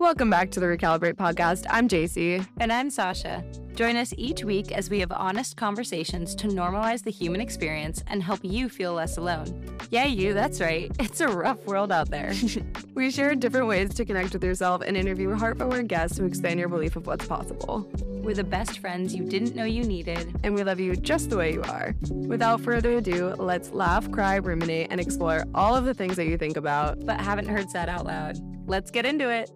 Welcome back to the Recalibrate podcast. I'm Jacey. And I'm Sasha. Join us each week as we have honest conversations to normalize the human experience and help you feel less alone. Yeah, you, that's right. It's a rough world out there. we share different ways to connect with yourself and interview heartwarming guests to expand your belief of what's possible. We're the best friends you didn't know you needed. And we love you just the way you are. Without further ado, let's laugh, cry, ruminate, and explore all of the things that you think about but haven't heard said out loud. Let's get into it.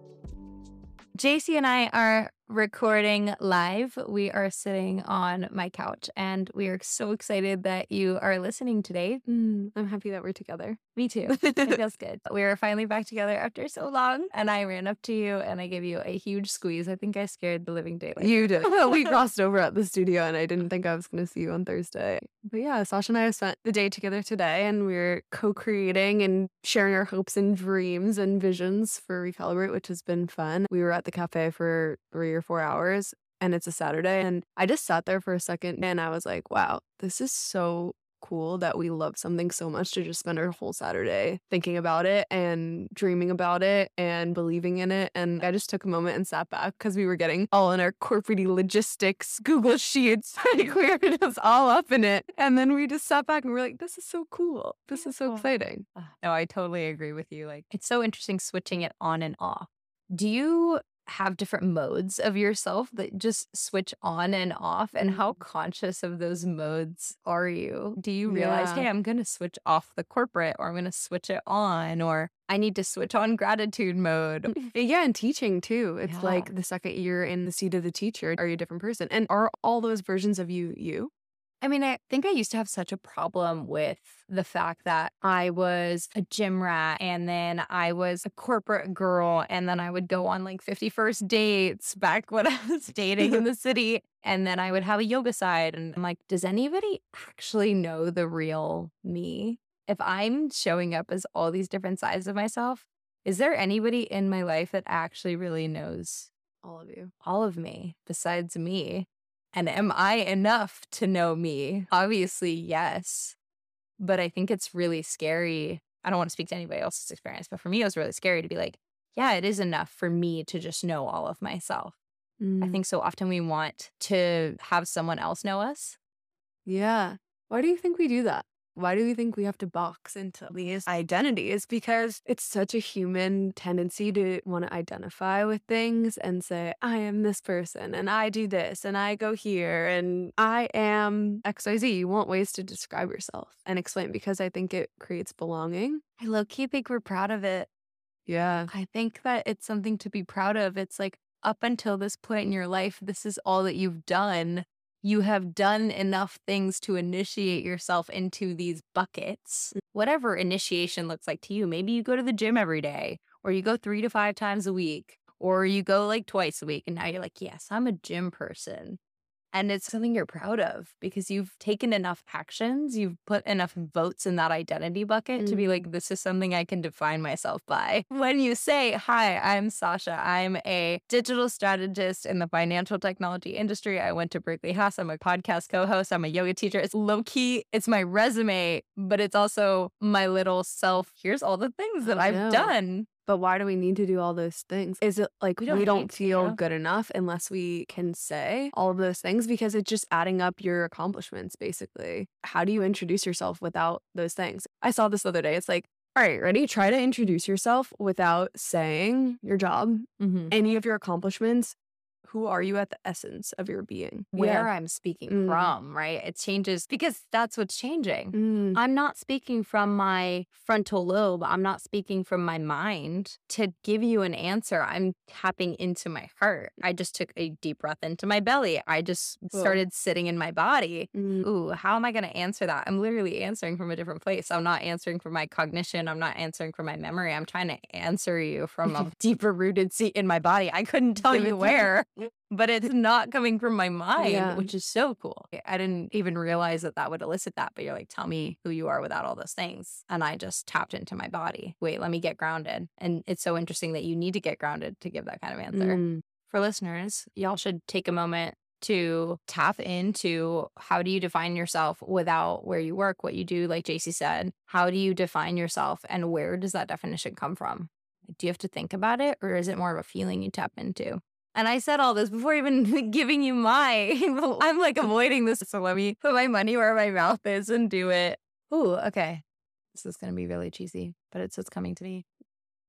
Jacey and I are recording live. We are sitting on my couch and we are so excited that you are listening today. Mm, I'm happy that we're together. Me too. it feels good. We are finally back together after so long. And I ran up to you and I gave you a huge squeeze. I think I scared the living daylight. You did. we crossed over at the studio and I didn't think I was going to see you on Thursday. But yeah, Sasha and I have spent the day together today and we're co creating and sharing our hopes and dreams and visions for Recalibrate, which has been fun. We were at the cafe for three or four hours and it's a Saturday. And I just sat there for a second and I was like, wow, this is so cool that we love something so much to just spend our whole Saturday thinking about it and dreaming about it and believing in it. And I just took a moment and sat back because we were getting all in our corporate logistics, Google Sheets. like we were just all up in it. And then we just sat back and we are like, this is so cool. This is so exciting. No, I totally agree with you. Like, it's so interesting switching it on and off. Do you have different modes of yourself that just switch on and off and how mm-hmm. conscious of those modes are you do you realize yeah. hey i'm going to switch off the corporate or i'm going to switch it on or i need to switch on gratitude mode yeah and teaching too it's yeah. like the second you're in the seat of the teacher are you a different person and are all those versions of you you I mean, I think I used to have such a problem with the fact that I was a gym rat and then I was a corporate girl and then I would go on like 51st dates back when I was dating in the city. And then I would have a yoga side. And I'm like, does anybody actually know the real me? If I'm showing up as all these different sides of myself, is there anybody in my life that actually really knows all of you, all of me besides me? And am I enough to know me? Obviously, yes. But I think it's really scary. I don't want to speak to anybody else's experience, but for me, it was really scary to be like, yeah, it is enough for me to just know all of myself. Mm. I think so often we want to have someone else know us. Yeah. Why do you think we do that? Why do we think we have to box into these identities? Because it's such a human tendency to want to identify with things and say, I am this person and I do this and I go here and I am XYZ. You want ways to describe yourself and explain because I think it creates belonging. I low key think we're proud of it. Yeah. I think that it's something to be proud of. It's like, up until this point in your life, this is all that you've done you have done enough things to initiate yourself into these buckets. Mm. Whatever initiation looks like to you. Maybe you go to the gym every day, or you go three to five times a week, or you go like twice a week. And now you're like, yes, I'm a gym person and it's something you're proud of because you've taken enough actions, you've put enough votes in that identity bucket mm. to be like, mm. this is something I can define myself by. When you say, Hi, I'm Sasha, I'm a digital strategist in the financial technology industry. I went to Berkeley Haas, I'm a podcast co host, I'm a yoga teacher. It's low key, it's my resume, but it's also my little self. Here's all the things that I've done. But why do we need to do all those things? Is it like we don't, we don't feel to, good enough unless we can say all of those things because it's just adding up your accomplishments, basically? How do you introduce yourself without those things? I saw this the other day. It's like, all right, ready? Try to introduce yourself without saying your job, mm-hmm. any of your accomplishments, who are you at the essence of your being? Where yeah. I'm speaking mm. from, right? It changes because that's what's changing. Mm. I'm not speaking from my frontal lobe. I'm not speaking from my mind to give you an answer. I'm tapping into my heart. I just took a deep breath into my belly. I just cool. started sitting in my body. Mm. Ooh, how am I going to answer that? I'm literally answering from a different place. I'm not answering from my cognition. I'm not answering from my memory. I'm trying to answer you from a deeper rooted seat in my body. I couldn't tell you where but it's not coming from my mind, yeah. which is so cool. I didn't even realize that that would elicit that. But you're like, tell me who you are without all those things. And I just tapped into my body. Wait, let me get grounded. And it's so interesting that you need to get grounded to give that kind of answer. Mm. For listeners, y'all should take a moment to tap into how do you define yourself without where you work, what you do, like Jacey said. How do you define yourself and where does that definition come from? Do you have to think about it or is it more of a feeling you tap into? And I said all this before even giving you my. I'm like avoiding this. So let me put my money where my mouth is and do it. Ooh, okay. This is going to be really cheesy, but it's what's coming to me.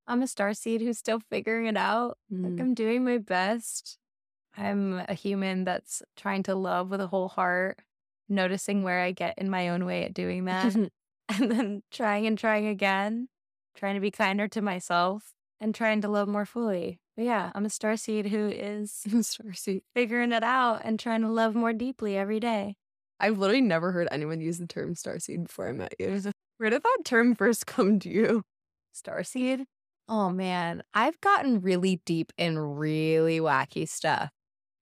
I'm a star seed who's still figuring it out. Mm. Like I'm doing my best. I'm a human that's trying to love with a whole heart, noticing where I get in my own way at doing that, and then trying and trying again, trying to be kinder to myself and trying to love more fully. But yeah, I'm a star seed who is star seed figuring it out and trying to love more deeply every day. I've literally never heard anyone use the term star seed before I met you. Where did that term first come to you? Star seed? Oh man, I've gotten really deep in really wacky stuff.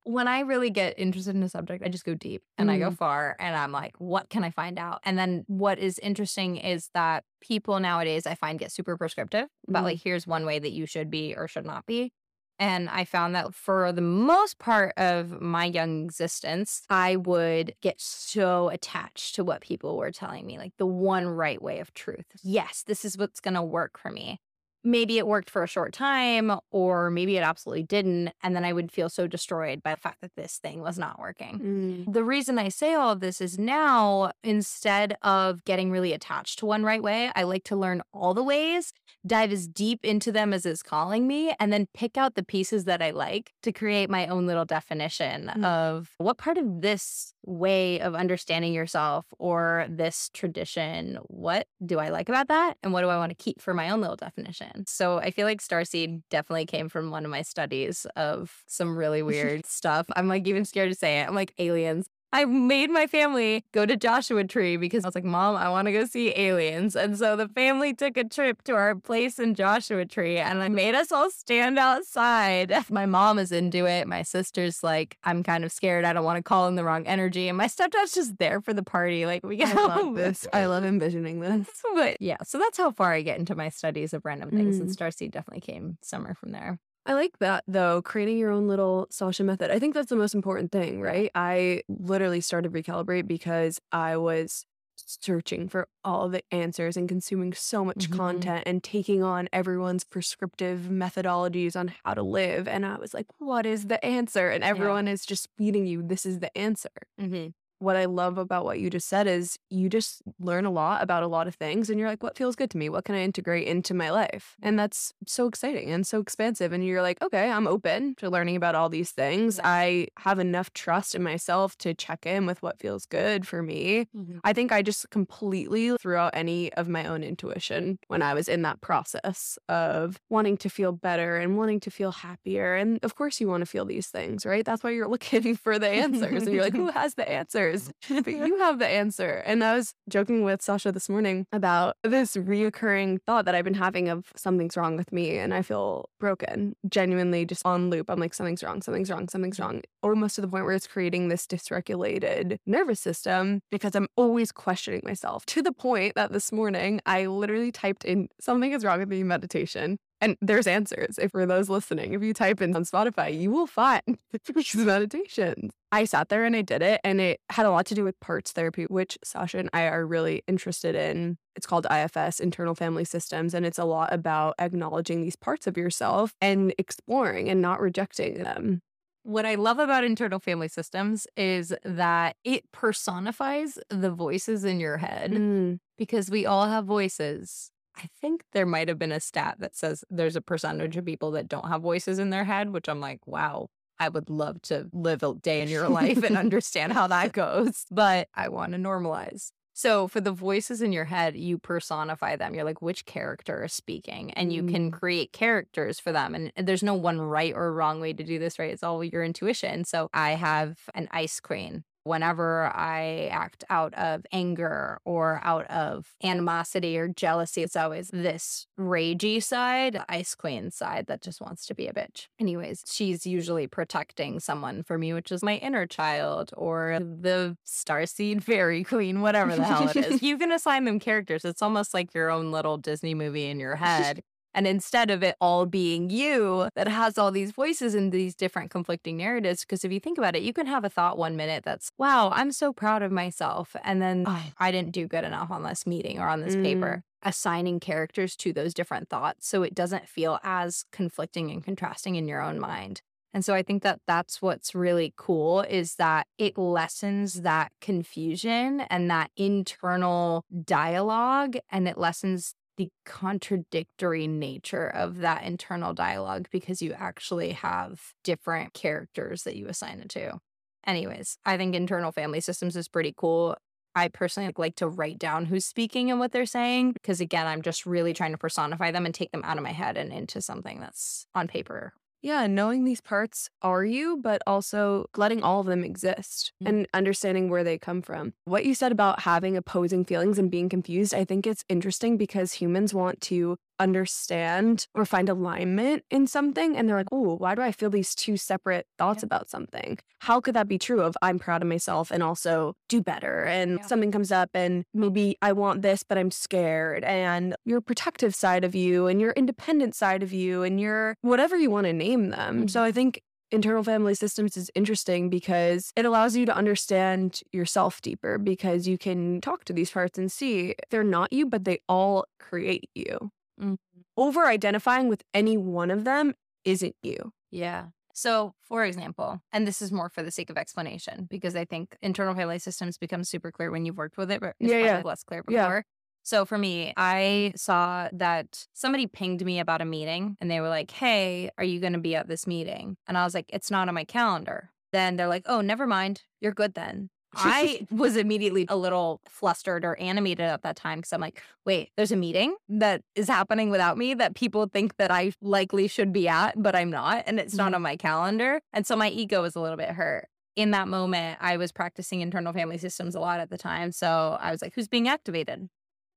When I really get interested in a subject, I just go deep and mm. I go mm. far and I'm like, what can I find out? And then what is interesting is that people nowadays I find get super prescriptive about mm. like, here's one way that you should be or should not be. And I found that for the most part of my young existence, I would get so attached to what people were telling me, like the one right way of truth. Yes, this is what's going to work for me maybe it worked for a short time or maybe it absolutely didn't and then i would feel so destroyed by the fact that this thing was not working mm. the reason i say all of this is now instead of getting really attached to one right way i like to learn all the ways dive as deep into them as is calling me and then pick out the pieces that i like to create my own little definition mm. of what part of this way of understanding yourself or this tradition what do i like about that and what do i want to keep for my own little definition so I feel like Starseed definitely came from one of my studies of some really weird stuff. I'm like even scared to say it. I'm like aliens. I made my family go to Joshua Tree because I was like, Mom, I want to go see aliens. And so the family took a trip to our place in Joshua Tree and I made us all stand outside. My mom is into it. My sister's like, I'm kind of scared. I don't want to call in the wrong energy. And my stepdad's just there for the party. Like, we get I love this. I love envisioning this. But yeah, so that's how far I get into my studies of random things. Mm. And Starseed definitely came summer from there. I like that though, creating your own little Sasha method. I think that's the most important thing, right? I literally started Recalibrate because I was searching for all the answers and consuming so much mm-hmm. content and taking on everyone's prescriptive methodologies on how to live. And I was like, what is the answer? And everyone yeah. is just feeding you, this is the answer. Mm-hmm what I love about what you just said is you just learn a lot about a lot of things and you're like, what feels good to me? What can I integrate into my life? And that's so exciting and so expansive. And you're like, okay, I'm open to learning about all these things. I have enough trust in myself to check in with what feels good for me. Mm-hmm. I think I just completely threw out any of my own intuition when I was in that process of wanting to feel better and wanting to feel happier. And of course, you want to feel these things, right? That's why you're looking for the answers. and you're like, who has the answers? Answers, but you have the answer. And I was joking with Sasha this morning about this reoccurring thought that I've been having of something's wrong with me and I feel broken, genuinely just on loop. I'm like, something's wrong, something's wrong, something's wrong. Almost to the point where it's creating this dysregulated nervous system because I'm always questioning myself to the point that this morning I literally typed in something is wrong with me meditation and there's answers. If for those listening, if you type in on Spotify, you will find these meditations. I sat there and I did it, and it had a lot to do with parts therapy, which Sasha and I are really interested in. It's called IFS, Internal Family Systems, and it's a lot about acknowledging these parts of yourself and exploring and not rejecting them. What I love about internal family systems is that it personifies the voices in your head mm. because we all have voices I think there might have been a stat that says there's a percentage of people that don't have voices in their head, which I'm like, wow, I would love to live a day in your life and understand how that goes, but I want to normalize. So for the voices in your head, you personify them. You're like, which character is speaking? And you can mm. create characters for them. And there's no one right or wrong way to do this, right? It's all your intuition. So I have an ice queen whenever I act out of anger or out of animosity or jealousy, it's always this ragey side, Ice Queen side that just wants to be a bitch. Anyways, she's usually protecting someone for me, which is my inner child or the Starseed Fairy Queen, whatever the hell it is. you can assign them characters. It's almost like your own little Disney movie in your head. And instead of it all being you that has all these voices and these different conflicting narratives, because if you think about it, you can have a thought one minute that's, wow, I'm so proud of myself. And then oh, I didn't do good enough on this meeting or on this mm. paper. assigning characters to those different thoughts so it doesn't feel as conflicting and contrasting in your own mind. And so I think that that's what's really cool is that it lessens that confusion and that internal dialogue and it lessens the contradictory nature of that internal dialogue because you actually have different characters that you assign it to. Anyways, I think internal family systems is pretty cool. I personally like to write down who's speaking and what they're saying because, again, I'm just really trying to personify them and take them out of my head and into something that's on paper yeah, knowing these parts are you, but also letting all of them exist mm-hmm. and understanding where they come from. What you said about having opposing feelings and being confused, I think it's interesting because humans want to understand or find alignment in something and they're like, "Oh, why do I feel these two separate thoughts yeah. about something? How could that be true of I'm proud of myself and also do better?" And yeah. something comes up and maybe I want this but I'm scared and your protective side of you and your independent side of you and your whatever you want to name them. Mm-hmm. So I think internal family systems is interesting because it allows you to understand yourself deeper because you can talk to these parts and see they're not you, but they all create you. Mm-hmm. Over identifying with any one of them isn't you. Yeah. So, for example, and this is more for the sake of explanation because I think internal family systems become super clear when you've worked with it, but it's yeah, yeah. less clear before. Yeah. So for me, I saw that somebody pinged me about a meeting and they were like, Hey, are you going to be at this meeting? And I was like, It's not on my calendar. Then they're like, Oh, never mind. You're good then. I was immediately a little flustered or animated at that time because I'm like, wait, there's a meeting that is happening without me that people think that I likely should be at, but I'm not. And it's not mm-hmm. on my calendar. And so my ego was a little bit hurt. In that moment, I was practicing internal family systems a lot at the time. So I was like, who's being activated?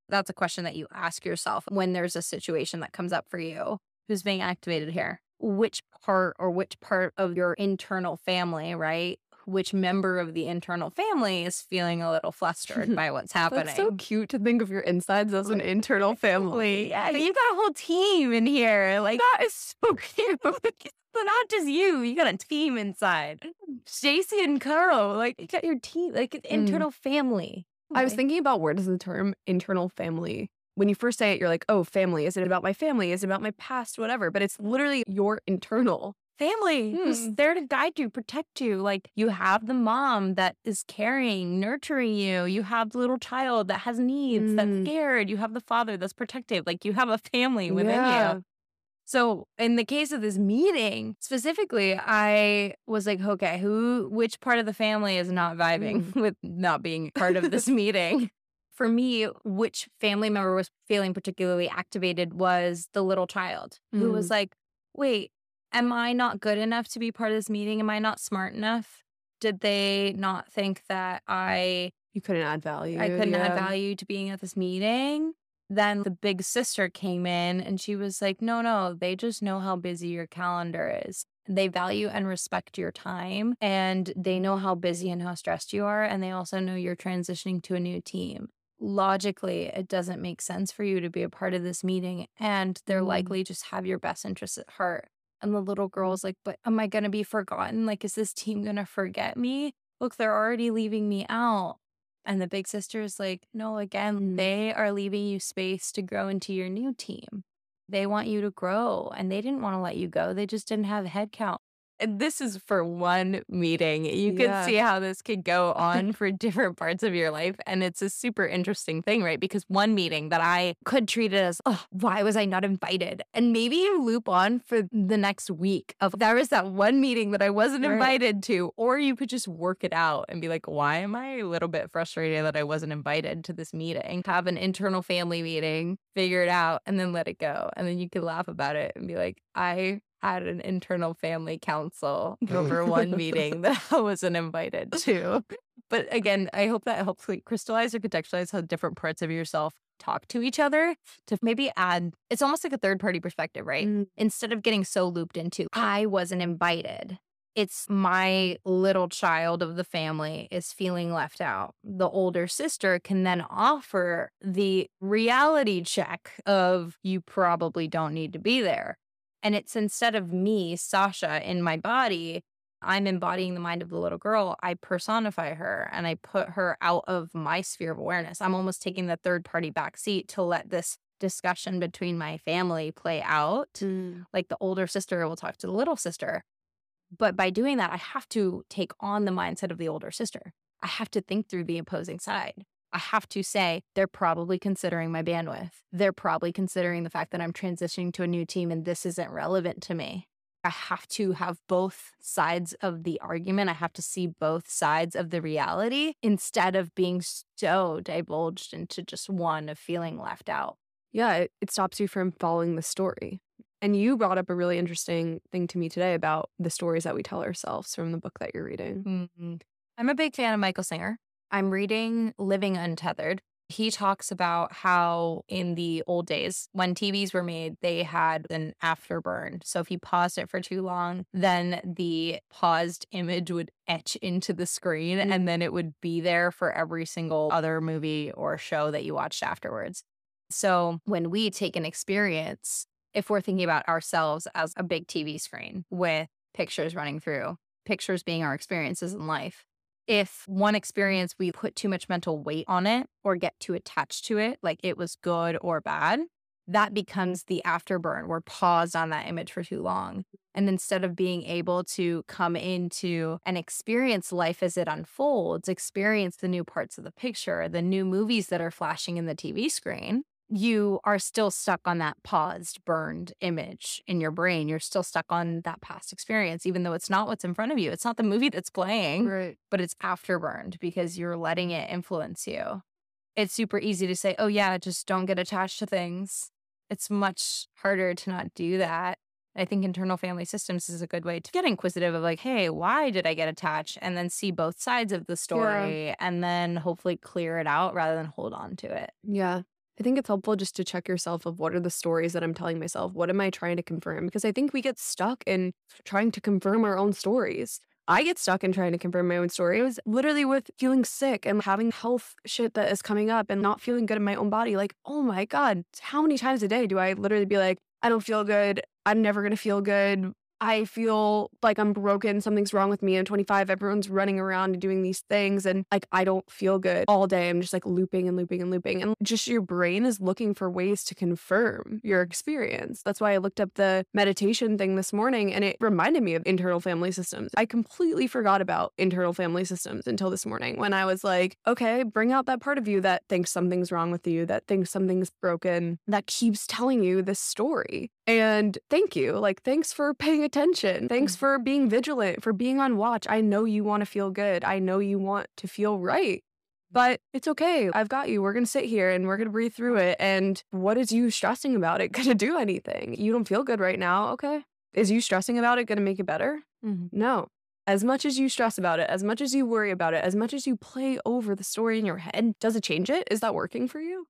That's a question that you ask yourself when there's a situation that comes up for you. Who's being activated here? Which part or which part of your internal family, right? Which member of the internal family is feeling a little flustered by what's happening. That's so cute to think of your insides as an internal family. Yeah, you've got a whole team in here. Like that is so cute. but not just you. You got a team inside. Stacy and Carl, like you got your team, like mm. internal family. I was thinking about where does the term internal family when you first say it, you're like, oh, family. Is it about my family? Is it about my past? Whatever. But it's literally your internal family hmm. who's there to guide you, protect you. Like you have the mom that is caring, nurturing you. You have the little child that has needs, mm. that's scared. You have the father that's protective. Like you have a family within yeah. you. So in the case of this meeting specifically, I was like, okay, who, which part of the family is not vibing mm. with not being part of this meeting? For me, which family member was feeling particularly activated was the little child who was mm. like, wait, am I not good enough to be part of this meeting? Am I not smart enough? Did they not think that I you couldn't add value? I couldn't yeah. add value to being at this meeting. Then the big sister came in and she was like, "No, no, they just know how busy your calendar is. They value and respect your time and they know how busy and how stressed you are and they also know you're transitioning to a new team." Logically, it doesn't make sense for you to be a part of this meeting and they're mm. likely just have your best interests at heart and the little girl's like, but am I going to be forgotten? Like, is this team going to forget me? Look, they're already leaving me out. And the big sister's like, no, again, mm. they are leaving you space to grow into your new team. They want you to grow and they didn't want to let you go. They just didn't have head count this is for one meeting. You can yeah. see how this could go on for different parts of your life. And it's a super interesting thing, right? Because one meeting that I could treat it as, oh, why was I not invited? And maybe you loop on for the next week of there was that one meeting that I wasn't right. invited to. Or you could just work it out and be like, why am I a little bit frustrated that I wasn't invited to this meeting? Have an internal family meeting, figure it out, and then let it go. And then you could laugh about it and be like, I had an internal family council over one meeting that I wasn't invited to. But again, I hope that helps like crystallize or contextualize how different parts of yourself talk to each other to maybe add it's almost like a third party perspective, right? Mm. Instead of getting so looped into I wasn't invited. It's my little child of the family is feeling left out. The older sister can then offer the reality check of you probably don't need to be there. And it's instead of me, Sasha, in my body, I'm embodying the mind of the little girl, I personify her and I put her out of my sphere of awareness. I'm almost taking the third party back seat to let this discussion between my family play out. Mm. Like the older sister will talk to the little sister. But by doing that, I have to take on the mindset of the older sister. I have to think through the opposing side. I have to say, they're probably considering my bandwidth. They're probably considering the fact that I'm transitioning to a new team and this isn't relevant to me. I have to have both sides of the argument. I have to see both sides of the reality instead of being so divulged into just one of feeling left out. Yeah, it, stops you from following the story. And you brought up a really interesting thing to me today about the stories that we tell ourselves from the book that you're reading. Mm-hmm. I'm a big fan of Michael Singer. I'm reading Living Untethered. He talks about how in the old days, when TVs were made, they had an afterburn. So if you paused it for too long, then the paused image would etch into the screen mm-hmm. and then it would be there for every single other movie or show that you watched afterwards. So when we take an experience, if we're thinking about ourselves as a big TV screen with pictures running through, pictures being our experiences in life, if one experience we put too much mental weight on it or get too attached to it, like it was good or bad, that becomes the afterburn. We're paused on that image for too long. And instead of being able to come into and experience life as it unfolds, experience the new parts of the picture, the new movies that are flashing in the TV screen, you are still stuck on that paused, burned image in your brain. You're still stuck on that past experience, even though it's not what's in front of you. It's not the movie that's playing, right. but it's afterburned because you're letting it influence you. It's super easy to say, oh, yeah, just don't get attached to things. It's much harder to not do that. I think internal family systems is a good way to get inquisitive of like, hey, why did I get attached? And then see both sides of the story yeah. and then hopefully clear it out rather than hold on to it. Yeah. I think it's helpful just to check yourself of what are the stories that I'm telling myself? What am I trying to confirm? Because I think we get stuck in trying to confirm our own stories. I get stuck in trying to confirm my own story. It was literally with feeling sick and having health shit that is coming up and not feeling good in my own body. Like, oh my God, how many times a day do I literally be like, I don't feel good. I'm never going to feel good. I feel like I'm broken. Something's wrong with me. I'm 25. Everyone's running around and doing these things. And like, I don't feel good all day. I'm just like looping and looping and looping. And just your brain is looking for ways to confirm your experience. That's why I looked up the meditation thing this morning and it reminded me of internal family systems. I completely forgot about internal family systems until this morning when I was like, okay, bring out that part of you that thinks something's wrong with you, that thinks something's broken, that keeps telling you this story. And thank you. Like, thanks for paying attention. Thanks mm. for being vigilant, for being on watch. I know you want to feel good. I know you want to feel right. But it's okay. I've got you. We're going to sit here and we're going to breathe through it. And what is you stressing about it going to do anything? You don't feel good right now. Okay. Is you stressing about it going to make it better? Mm-hmm. No. As much as you stress about it, as much as you worry about it, as much as you play over the story in your head, does it change it? Is that working for you?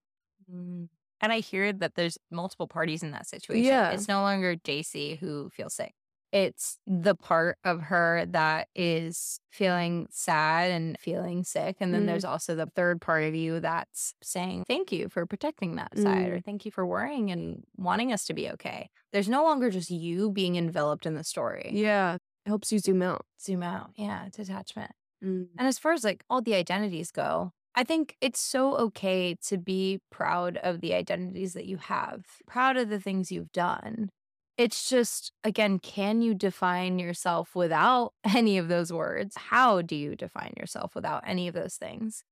Mm. And I hear that there's multiple parties in that situation. Yeah. It's no longer Jacey who feels sick. It's the part of her that is feeling sad and feeling sick. And then mm. there's also the third part of you that's saying, Thank you for protecting that mm. side, or thank you for worrying and wanting us to be okay. There's no longer just you being enveloped in the story. Yeah. It helps you zoom out. Zoom out. Yeah. Detachment. Mm. And as far as like all the identities go, I think it's so okay to be proud of the identities that you have, proud of the things you've done. It's just, again, can you define yourself without any of those words? How do you define yourself without any of those things?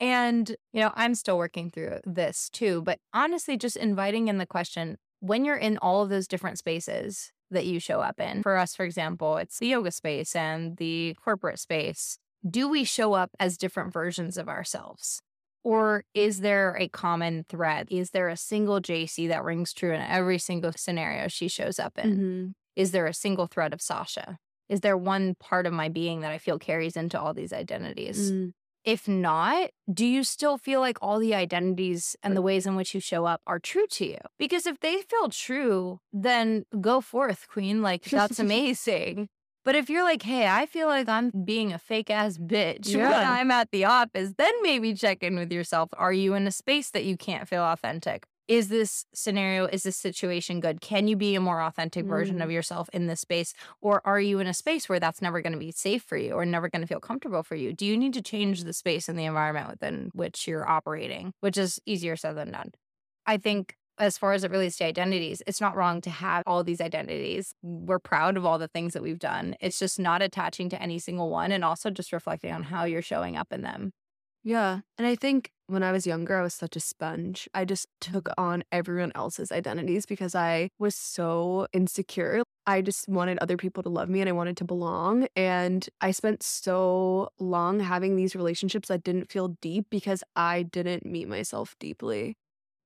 And, you know, I'm still working through this too, but honestly, just inviting in the question when you're in all of those different spaces that you show up in. For us, for example, it's the yoga space and the corporate space do we show up as different versions of ourselves? Or is there a common thread? Is there a single Jacey that rings true in every single scenario she shows up in? Mm-hmm. Is there a single thread of Sasha? Is there one part of my being that I feel carries into all these identities? Mm. If not, do you still feel like all the identities and the ways in which you show up are true to you? Because if they feel true, then go forth, queen. Like, that's amazing. But if you're like, hey, I feel like I'm being a fake ass bitch yeah. when I'm at the office, then maybe check in with yourself. Are you in a space that you can't feel authentic? is this scenario, is this situation good? Can you be a more authentic mm. version of mm. yourself in this space? Or are you in a space where that's never going to be safe for you or never going to feel comfortable for you? Do you need to change the space and the environment within which you're operating, which is easier said than done? I think as far as it relates to identities, it's not wrong to have all these identities. We're proud of all the things that we've done. It's just not attaching to any single one and also just reflecting on how you're showing up in them. Yeah. And I think when I was younger, I was such a sponge. I just took on everyone else's identities because I was so insecure. I just wanted other people to love me and I wanted to belong. And I spent so long having these relationships that didn't feel deep because I didn't meet myself deeply.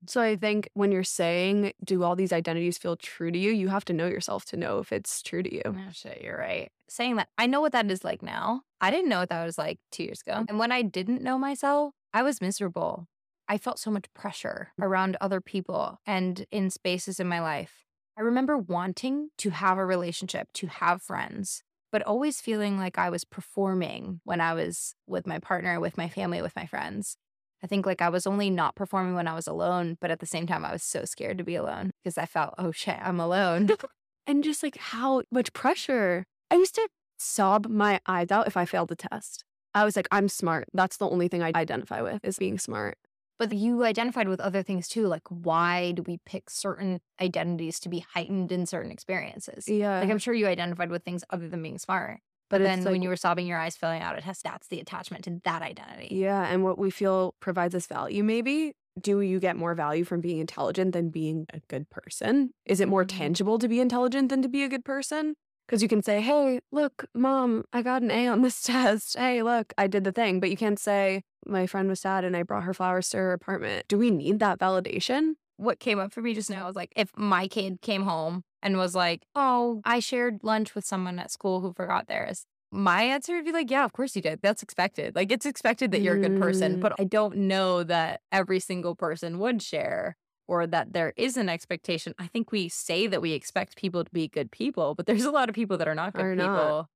So I think when you're saying, do all these identities feel true to you? You have to know yourself to know if it's true to you. Oh, shit, you're right. Saying that, I know what that is like now. I didn't know what that was like two years ago. And when I didn't know myself, I was miserable. I felt so much pressure around other people and in spaces in my life. I remember wanting to have a relationship, to have friends, but always feeling like I was performing when I was with my partner, with my family, with my friends. I think like I was only not performing when I was alone, but at the same time, I was so scared to be alone because I felt, oh shit, I'm alone. and just like how much pressure. I used to sob my eyes out if I failed a test. I was like, I'm smart. That's the only thing I identify with is being smart. But you identified with other things too. Like, why do we pick certain identities to be heightened in certain experiences? Yeah. Like, I'm sure you identified with things other than being smart. But then like, when you were sobbing your eyes filling out a test, that's the attachment to that identity. Yeah. And what we feel provides us value, maybe. Do you get more value from being intelligent than being a good person? Is it more mm-hmm. tangible to be intelligent than to be a good person? Because you can say, hey, look, mom, I got an A on this test. Hey, look, I did the thing. But you can't say, my friend was sad and I brought her flowers to her apartment. Do we need that validation? What came up for me just now was like, if my kid came home and was like, oh, I shared lunch with someone at school who forgot theirs. My answer would be like, yeah, of course you did. That's expected. Like, it's expected that you're a good person, but mm. I don't know that every single person would share or that there is an expectation. I think we say that we expect people to be good people, but there's a lot of people that are not good are people. Not.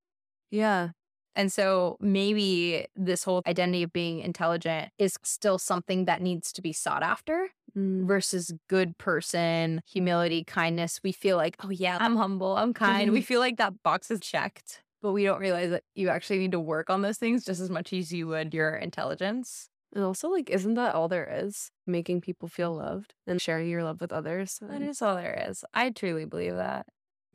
Yeah. And so maybe this whole identity of being intelligent is still something that needs to be sought after mm. versus good person, humility, kindness. We feel like, oh, yeah, I'm humble, I'm kind. we feel like that box is checked, but we don't realize that you actually need to work on those things just as much as you would your intelligence. And also, like, isn't that all there is? Making people feel loved and sharing your love with others. That is all there is. I truly believe that.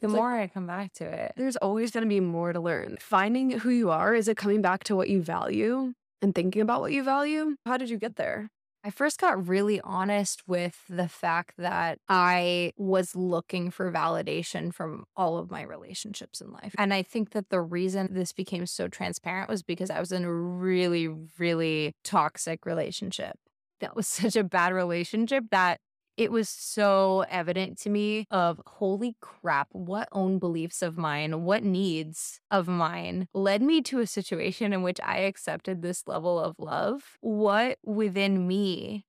The it's more like, I come back to it, there's always going to be more to learn. Finding who you are, is it coming back to what you value and thinking about what you value? How did you get there? I first got really honest with the fact that I was looking for validation from all of my relationships in life. And I think that the reason this became so transparent was because I was in a really, really toxic relationship. That was such a bad relationship that it was so evident to me of holy crap what own beliefs of mine what needs of mine led me to a situation in which i accepted this level of love? What within me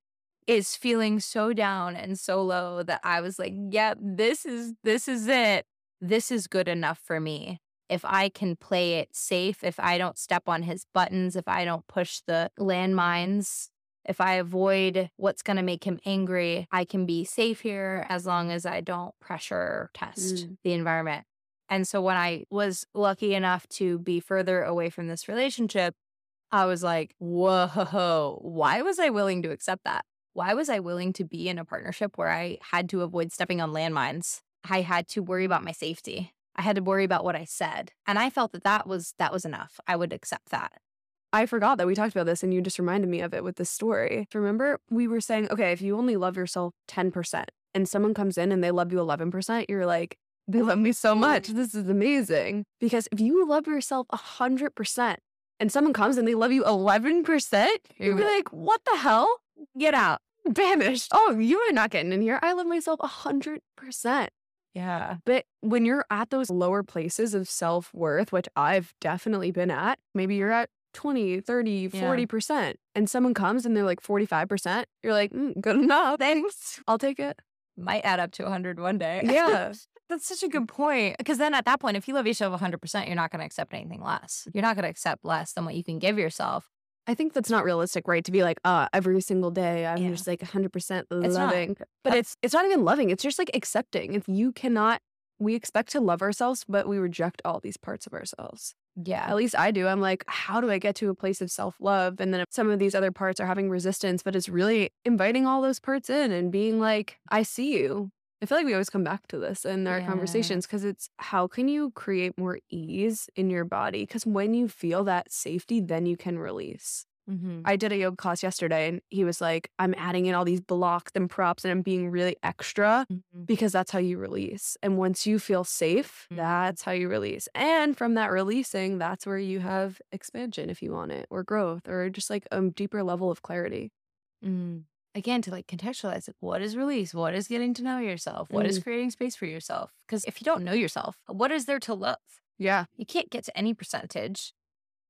is feeling so down and so low that i was like yep yeah, this is this is it. This is good enough for me. If I can play it safe, if I don't step on his buttons, if I don't push the landmines if I avoid what's going to make him angry, I can be safe here as long as I don't pressure test mm. the environment. And so when I was lucky enough to be further away from this relationship, I was like, whoa, why was I willing to accept that? Why was I willing to be in a partnership where I had to avoid stepping on landmines? I had to worry about my safety. I had to worry about what I said. And I felt that that was that was enough. I would accept that. I forgot that we talked about this and you just reminded me of it with this story. Remember, we were saying, okay, if you only love yourself 10% and someone comes in and they love you 11%, you're like, they love me so much. Mm. This is amazing. Because if you love yourself 100% and someone comes and they love you 11%, you'd be like, what the hell? Get out. Banished. Oh, you are not getting in here. I love myself 100%. Yeah. But when you're at those lower places of self worth, which I've definitely been at, maybe you're at 20, 30, 40%. Yeah. And someone comes and they're like 45%. You're like, mm, good enough. Thanks. I'll take it. Might add up to 100 one day. Yeah. That's such a good point. Because then at that point, if you love yourself 100%, you're not going to accept anything less. You're not going to accept less than what you can give yourself. I think that's not realistic, right? To be like, uh, every single day I'm Yeah. just like 100% It's loving. But Uh, it's it's not even loving. It's just like accepting. If you cannot we expect to love ourselves, but we reject all these parts of ourselves. Yeah. At least I do. I'm like, how do I get to a place of self love? And then some of these other parts are having resistance, but it's really inviting all those parts in and being like, I see you. I feel like we always come back to this in our Yeah. conversations because it's how can you create more ease in your body? Because when you feel that safety, then you can release. Mhm. I did a yoga class yesterday and he was like, I'm adding in all these blocks and props and I'm being really extra Mhm. because that's how you release. And once you feel safe, Mm. that's how you release. And from that releasing, that's where you have expansion if you want it, or growth, or just like a deeper level of clarity. Mm. Again, to like contextualize it, what is release? What is getting to know yourself? What is Mm. creating space for yourself? Because if you don't know yourself, what is there to love? Yeah. You can't get to any percentage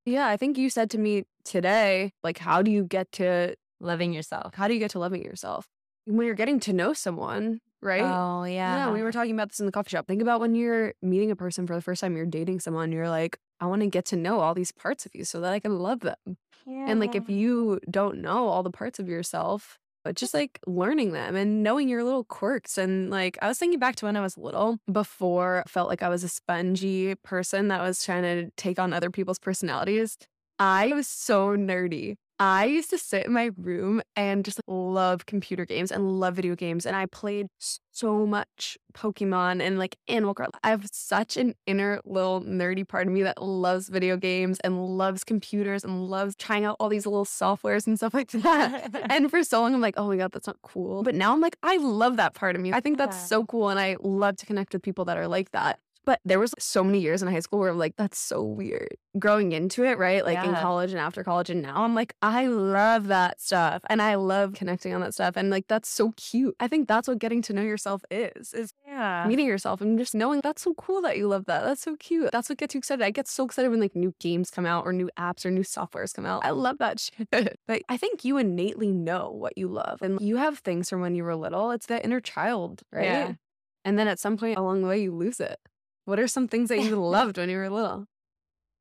Yeah. I think you said to me today, like, how do you get to loving yourself. how do you get to loving yourself? When you're getting to know someone, right? Oh, yeah. Yeah, we were talking about this in the coffee shop. Think about when you're meeting a person for the first time, you're dating someone, you're like, I want to get to know all these parts of you so that I can love them. Yeah. And like, if you don't know all the parts of yourself, but just like learning them and knowing your little quirks. And like, I was thinking back to when I was little, before I felt like I was a spongy person that was trying to take on other people's personalities. I was so nerdy. I used to sit in my room and just love computer games and love video games. And I played so much Pokemon and like Animal Crossing. I have such an inner little nerdy part of me that loves video games and loves computers and loves trying out all these little softwares and stuff like that. and for so long, I'm like, oh my God, that's not cool. But now I'm like, I love that part of me. I think that's Yeah. so cool. And I love to connect with people that are like that. But there was so many years in high school where I'm like, that's so weird. Growing into it, right? Like in college and after college. And now I'm like, I love that stuff. And I love connecting on that stuff. And like, that's so cute. I think that's what getting to know yourself is, is yeah. meeting yourself and just knowing that's so cool that you love that. That's so cute. That's what gets you excited. I get so excited when like new games come out or new apps or new softwares come out. I love that shit. But I think you innately know what you love. And you have things from when you were little. It's that inner child, right? Yeah. And then at some point along the way, you lose it. What are some things that you loved when you were little?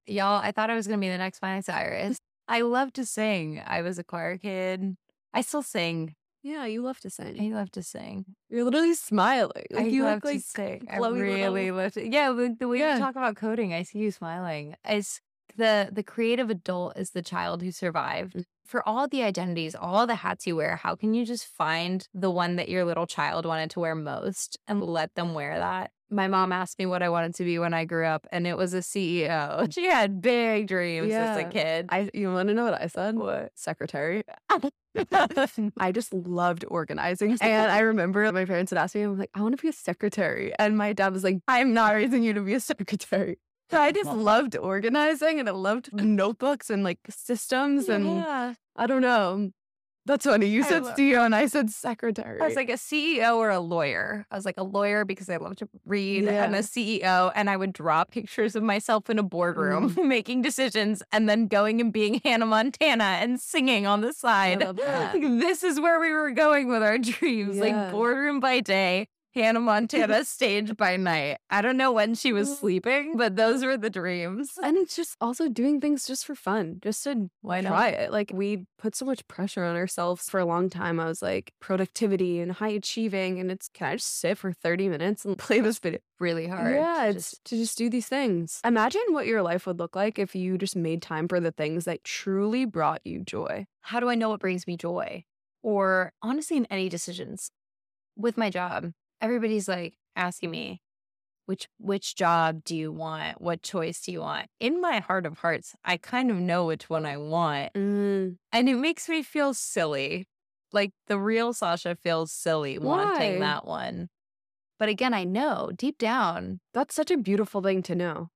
Y'all, I thought I was going to be the next Miley Cyrus. I love to sing. I was a choir kid. I still sing. Yeah, you love to sing. I love to sing. You're literally smiling. Like I you love look like to sing. I really little- love to. Yeah, the, the way Yeah. you talk about coding, I see you smiling. It's the the creative adult is the child who survived. For all the identities, all the hats you wear, how can you just find the one that your little child wanted to wear most and let them wear that? My mom asked me what I wanted to be when I grew up, and it was a CEO. Mm. She had big dreams as a kid. I you want to know what I said? What? Secretary. I just loved organizing. And I remember my parents would ask me, I'm like, I want to be a secretary. And my dad was like, I'm not raising you to be a secretary. So I just loved organizing and I loved notebooks and like systems. And yeah. I don't know. That's funny. You I said love- CEO and I said secretary. I was like a CEO or a lawyer. I was like a lawyer because I love to read and a CEO. And I would draw pictures of myself in a boardroom mm. making decisions and then going and being Hannah Montana and singing on the side. Like, this is where we were going with our dreams. Yeah. Like boardroom by day, Hannah Montana stage by night. I don't know when she was mm. sleeping, but those were the dreams. and it's just also doing things just for fun, just to Why not? try it. Like we put so much pressure on ourselves for a long time. I was like productivity and high achieving, and it's can I just sit for thirty minutes and play this video? Really hard. Yeah, it's to just do these things. Imagine what your life would look like if you just made time for the things that truly brought you joy. how do I know what brings me joy? Or honestly, in any decisions with my job, everybody's like asking me, which which job do you want? What choice do you want? In my heart of hearts, I kind of know which one I want, Mm, and it makes me feel silly. Like the real Sasha feels silly wanting that one. But again, I know deep down, that's such a beautiful thing to know.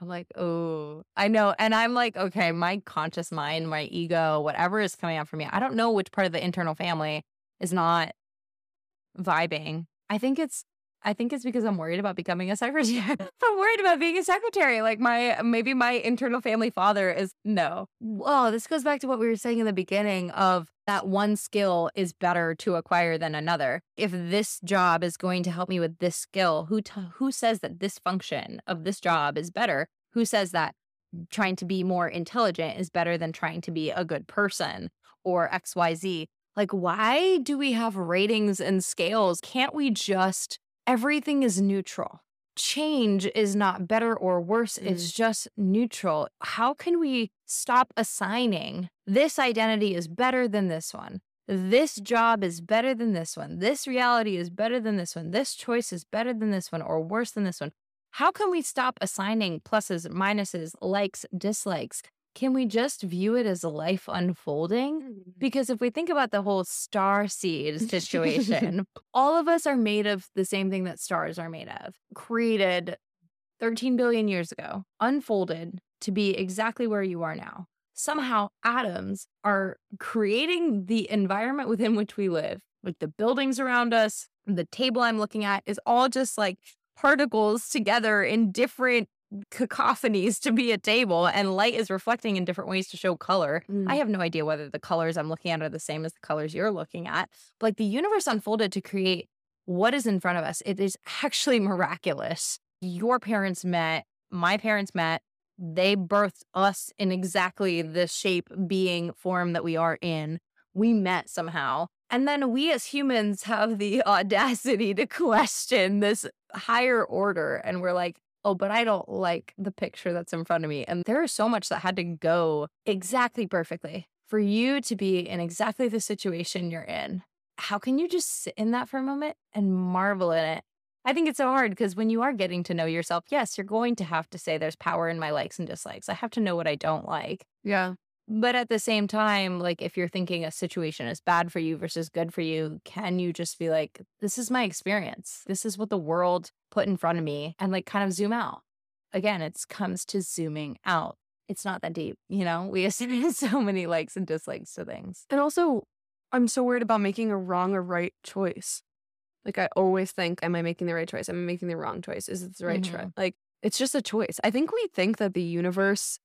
I'm like, oh, I know. And I'm like, okay, my conscious mind, my ego, whatever is coming out for me, I don't know which part of the internal family is not vibing. I think it's, I think it's because I'm worried about becoming a secretary. I'm worried about being a secretary. Like my, maybe my internal family father is no. Whoa, oh, this goes back to what we were saying in the beginning of that one skill is better to acquire than another. If this job is going to help me with this skill, who t- who says that this function of this job is better? Who says that? trying to be more intelligent is better than trying to be a good person or XYZ. Like, why do we have ratings and scales? Can't we just, everything is neutral? Change is not better or worse, mm. it's just neutral. How can we stop assigning this identity is better than this one? This job is better than this one. This reality is better than this one. This choice is better than this one or worse than this one. How can we stop assigning pluses, minuses, likes, dislikes? Can we just view it as a life unfolding? Mm-hmm. Because if we think about the whole star seed situation, all of us are made of the same thing that stars are made of, created 13 billion years ago, unfolded to be exactly where you are now. Somehow, atoms are creating the environment within which we live. Like the buildings around us, the table I'm looking at is all just like particles together in different cacophonies to be a table and light is reflecting in different ways to show color. Mm. I have no idea whether the colors I'm looking at are the same as the colors you're looking at. But like the universe unfolded to create what is in front of us. It is actually miraculous. Your parents met, my parents met, they birthed us in exactly the shape, being, form that we are in. We met somehow. And then we as humans have the audacity to question this higher order. And we're like, oh, but I don't like the picture that's in front of me. And there is so much that had to go exactly perfectly for you to be in exactly the situation you're in. How can you just sit in that for a moment and marvel in it? I think it's so hard because when you are getting to know yourself, yes, you're going to have to say there's power in my likes and dislikes. I have to know what I don't like. Yeah. But at the same time, like if you're thinking a situation is bad for you versus good for you, can you just be like, this is my experience? This is what the world put in front of me and like kind of zoom out? Again, it comes to zooming out. It's not that deep, you know? We assume so many likes and dislikes to things. And also, I'm so worried about making a wrong or right choice. Like I always think, am I making the right choice? Am I making the wrong choice? Is it the right mm-hmm. choice? Like it's just a choice. I think we think that the universe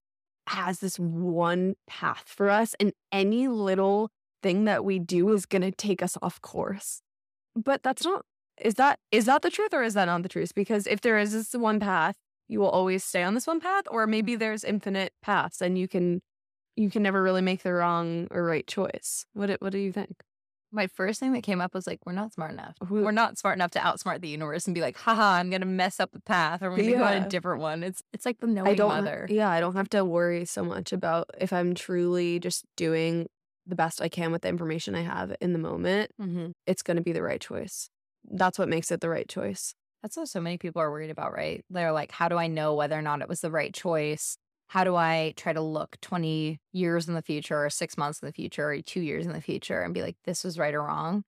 has this one path for us, and any little thing that we do is going to take us off course. But that's not is that is that the truth or is that not the truth? Because if there is this one path, you will always stay on this one path or maybe there's infinite paths and you can you can never really make the wrong or right choice. What what do you think? My first thing that came up was like, we're not smart enough. We're not smart enough to outsmart the universe and be like, haha, I'm gonna mess up the path or we're gonna yeah. go on a different one. It's it's like the knowing I don't, mother. Yeah, I don't have to worry so much about if I'm truly just doing the best I can with the information I have in the moment. Mm-hmm. It's gonna be the right choice. That's what makes it the right choice. That's what so many people are worried about, right? They're like, how do I know whether or not it was the right choice? how do I try to look 20 years in the future or six months in the future or two years in the future and be like, this was right or wrong?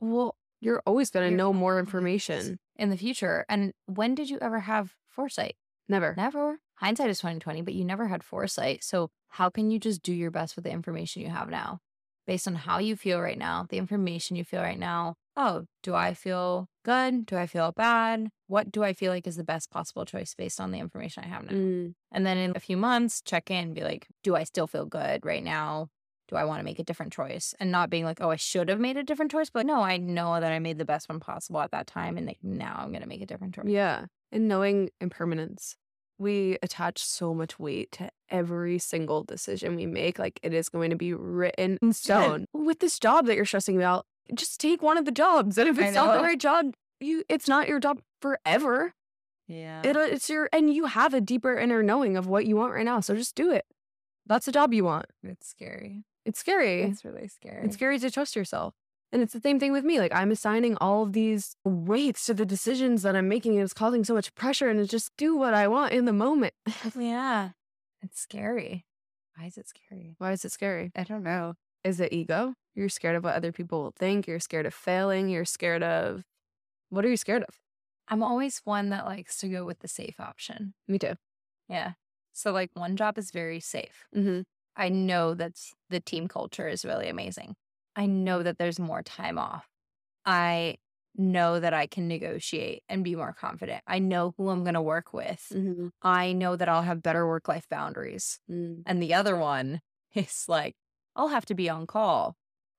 Well, you're always going to know more information in the future. And when did you ever have foresight? Never. Never. Hindsight is 2020, but you never had foresight. So how can you just do your best with the information you have now? Based on how you feel right now, the information you feel right now, oh, do I feel good? Do I feel bad? What do I feel like is the best possible choice based on the information I have now? Mm. And then in a few months, check in, and be like, do I still feel good right now? Do I want to make a different choice? And not being like, oh, I should have made a different choice, but no, I know that I made the best one possible at that time. And like, now I'm going to make a different choice. Yeah. And knowing impermanence. We attach so much weight to every single decision we make. Like it is going to be written in stone. With this job that you're stressing about, just take one of the jobs. And if it's not the right job, you it's not your job forever. Yeah. It, uh, it's your and you have a deeper inner knowing of what you want right now. So just do it. That's the job you want. It's scary. It's scary. It's really scary. It's scary to trust yourself. And it's the same thing with me. Like I'm assigning all of these weights to the decisions that I'm making and it's causing so much pressure and it's just do what I want in the moment. yeah. It's scary. Why is it scary? Why is it scary? I don't know. Is it ego? You're scared of what other people will think. You're scared of failing. You're scared of what are you scared of? I'm always one that likes to go with the safe option. Me too. Yeah. So, like, one job is very safe. Mm-hmm. I know that the team culture is really amazing. I know that there's more time off. I know that I can negotiate and be more confident. I know who I'm going to work with. Mm-hmm. I know that I'll have better work life boundaries. Mm. And the other one is like, I'll have to be on call.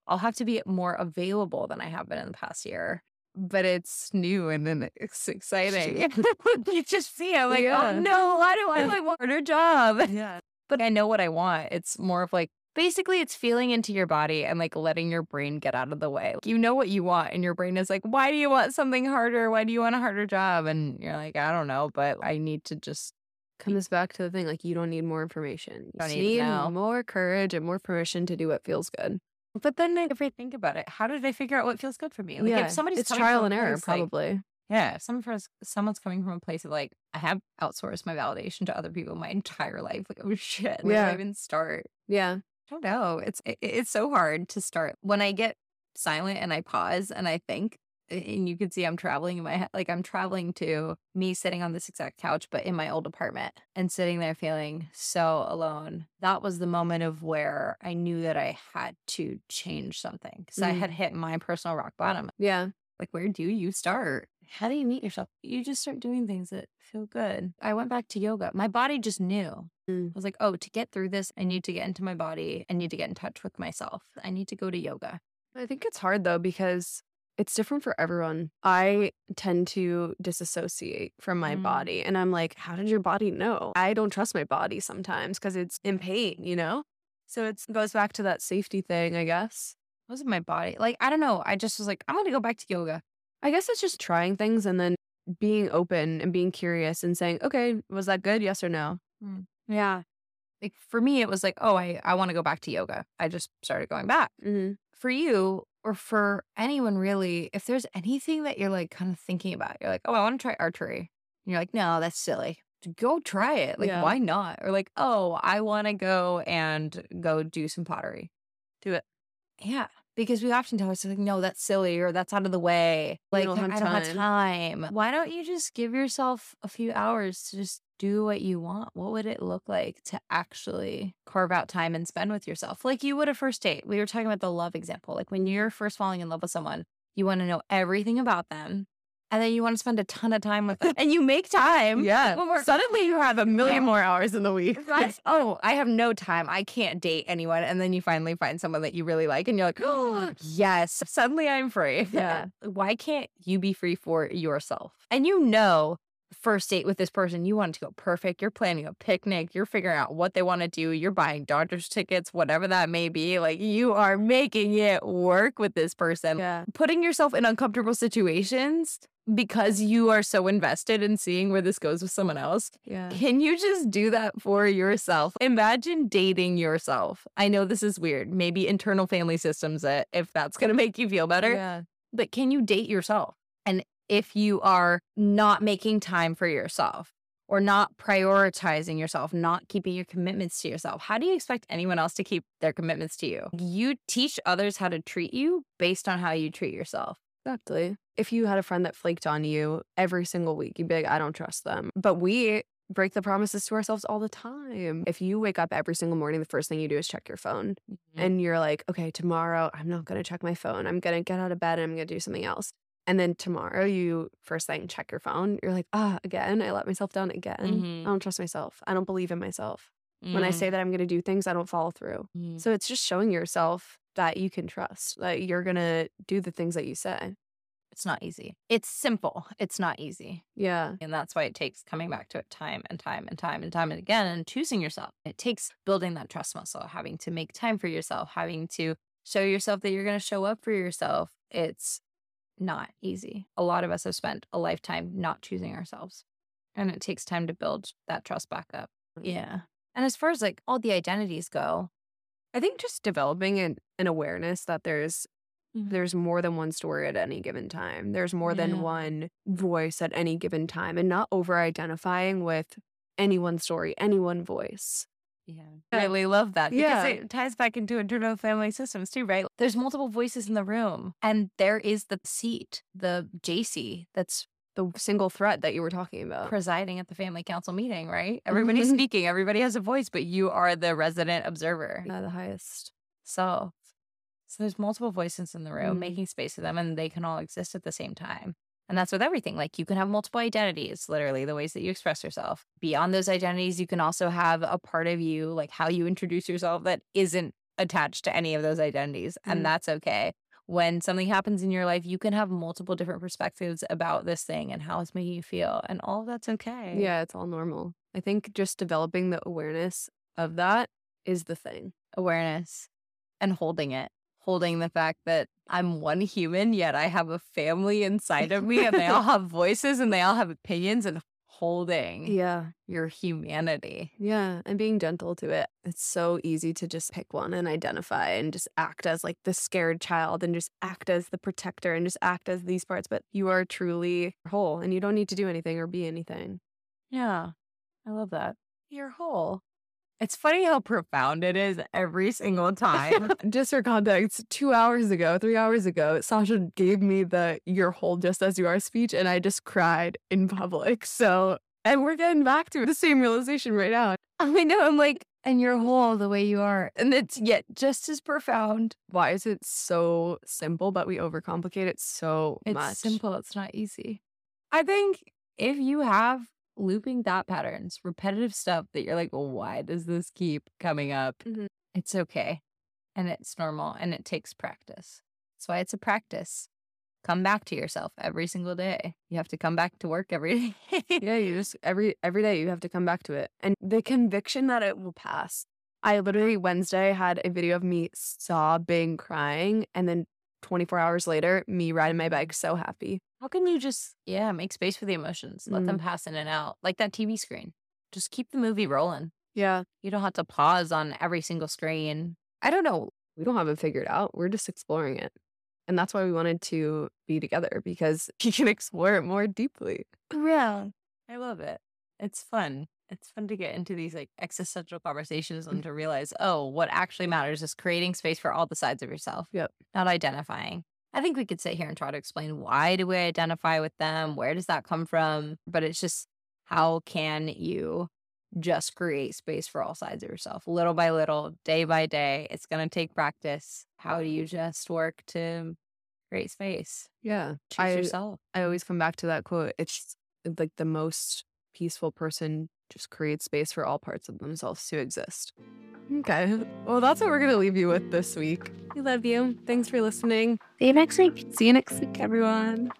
I'll have to be more available than I have been in the past year. but it's new and then it's exciting. you just see, I'm like, oh, Yeah. oh no, why do I like want a harder job? Yeah. But I know what I want. It's more of like basically it's feeling into your body and like letting your brain get out of the way. You know what you want, and your brain is like, why do you want something harder? Why do you want a harder job? And you're like, I don't know, but I need to just Comes back to the thing like you don't need more information. You Don't need to need know. more courage and more permission to do what feels good. But then if I think about it, how did I figure out what feels good for me? Like yeah. if somebody's it's coming trial from and a error, place, like- probably. yeah, if someone first, someone's coming from a place of like, I have outsourced my validation to other people my entire life. Like, oh shit, where do Yeah. I even start? yeah. I don't know. It's it, it's so hard to start when I get silent and I pause and I think, and you can see I'm traveling in my head. Like I'm traveling to me sitting on this exact couch, but in my old apartment and sitting there feeling so alone. That was the moment of where I knew that I had to change something because I had hit my personal rock bottom. Yeah. Like, where do you start? How do you meet yourself? You just start doing things that feel good. I went back to yoga. My body just knew. Mm. I was like, oh, to get through this, I need to get into my body. I need to get in touch with myself. I need to go to yoga. I think it's hard though because it's different for everyone. I tend to disassociate from my Mm. body and I'm like, how did your body know? I don't trust my body sometimes because it's in pain, you know? So it goes back to that safety thing, I guess. It wasn't my body. Like, I don't know. I just was like, I'm going to go back to yoga. I guess it's just trying things and then being open and being curious and saying, okay, was that good? Yes or no? Yeah. Like, for me, it was like, oh, I, I want to go back to yoga. I just started going back. Mm-hmm. For you, or for anyone really, if there's anything that you're like kind of thinking about, you're like, oh, I want to try archery. And you're like, no, that's silly. Go try it. Like, Yeah. why not? Or like, oh, I want to go and go do some pottery. Do it. Yeah. Because we often tell ourselves, like, no, that's silly or that's out of the way. Like, don't I don't have time. time. Why don't you just give yourself a few hours to just do what you want? What would it look like to actually carve out time and spend with yourself? Like you would a first date. We were talking about the love example. Like when you're first falling in love with someone, you want to know everything about them. And then you want to spend a ton of time with them. And you make time. Yeah. Suddenly you have a million more hours in the week. Right. Oh, I have no time. I can't date anyone. And then you finally find someone that you really like, and you're like, oh, yes, suddenly I'm free. Yeah. Why can't you be free for yourself? And you know, first date with this person, you want it to go perfect. You're planning a picnic. You're figuring out what they want to do. You're buying Dodgers tickets, whatever that may be. Like you are making it work with this person Yeah. putting yourself in uncomfortable situations because you are so invested in seeing where this goes with someone else. Yeah. Can you just do that for yourself? Imagine dating yourself. I know this is weird. Maybe internal family systems that if that's going to make you feel better, Yeah. but can you date yourself? And if you are not making time for yourself or not prioritizing yourself, not keeping your commitments to yourself, how do you expect anyone else to keep their commitments to you? You teach others how to treat you based on how you treat yourself. Exactly. If you had a friend that flaked on you every single week, you'd be like, I don't trust them. But we break the promises to ourselves all the time. If you wake up every single morning, the first thing you do is check your phone mm-hmm. and you're like, okay, tomorrow I'm not going to check my phone. I'm going to get out of bed and I'm going to do something else. And then tomorrow you first thing check your phone. You're like, ah, again, I let myself down again. Mhm. I don't trust myself. I don't believe in myself. When I Mm. say that I'm going to do things, I don't follow through. Mm. So it's just showing yourself that you can trust, that you're going to do the things that you say. it's not easy. It's simple. It's not easy. Yeah. And that's why it takes coming back to it time and time and time and time and again and choosing yourself. It takes building that trust muscle, having to make time for yourself, having to show yourself that you're going to show up for yourself. It's not easy. A lot of us have spent a lifetime not choosing ourselves. And it takes time to build that trust back up. Yeah. And as far as like all the identities go, I think just developing an, an awareness that there's Mhm. there's more than one story at any given time. There's more Yeah. than one voice at any given time and not over identifying with any one story, any one voice. Yeah. Yeah. Really love that. Because Yeah. it ties back into internal family systems too, right? There's multiple voices in the room. And there is the seat, the Jacey that's The single thread that you were talking about. presiding at the family council meeting, right? Everybody's Mhm. speaking, everybody has a voice, but you are the resident observer. Yeah, the highest. So so there's multiple voices in the room, Mhm. making space for them, and they can all exist at the same time. And that's with everything. Like you can have multiple identities, literally the ways that you express yourself. Beyond those identities, you can also have a part of you, like how you introduce yourself, that isn't attached to any of those identities. Mm. And that's okay. when something happens in your life, you can have multiple different perspectives about this thing and how it's making you feel. And all of that's okay. Yeah, it's all normal. I think just developing the awareness of that is the thing. Awareness and holding it, holding the fact that I'm one human, yet I have a family inside of me and they all have voices and they all have opinions and holding Yeah. your humanity. Yeah. And being gentle to it. It's so easy to just pick one and identify and just act as like the scared child and just act as the protector and just act as these parts. But you are truly whole and you don't need to do anything or be anything. Yeah. I love that. You're whole. It's funny how profound it is every single time. just for context, two hours ago, three hours ago, Sasha gave me the "You're whole just as you are" speech, and I just cried in public. So, and we're getting back to the same realization right now. I know. I'm like, and you're whole the way you are, and it's yet just as profound. Why is it so simple, but we overcomplicate it so It's much? simple. It's not easy. I think if you have looping thought patterns, repetitive stuff that you're like, well, why does this keep coming up? Mhm. It's okay. And it's normal and it takes practice. That's why it's a practice. Come back to yourself every single day. You have to come back to work every day. Yeah, you just every every day you have to come back to it. And the conviction that it will pass. I literally Wednesday had a video of me sobbing, crying, and then 24 hours later, me riding my bike so happy. How can you just, yeah, make space for the emotions? Let them mm. pass in and out like that TV screen. Just keep the movie rolling. Yeah. You don't have to pause on every single screen. I don't know. We don't have it figured out. We're just exploring it. And that's why we wanted to be together because you can explore it more deeply. Yeah. I love it. It's fun. It's fun to get into these like existential conversations and mm. to realize, oh, what actually matters is creating space for all the sides of yourself. Yep. Not identifying. I think we could sit here and try to explain why do we identify with them? Where does that come from? But it's just how can you just create space for all sides of yourself little by little, day by day. It's going to take practice. How do you just work to create space? Yeah. Choose I, yourself. I always come back to that quote. It's like the most peaceful person just create space for all parts of themselves to exist. Okay. Well, that's what we're going to leave you with this week. We love you. Thanks for listening. See you next week. See you next week, everyone.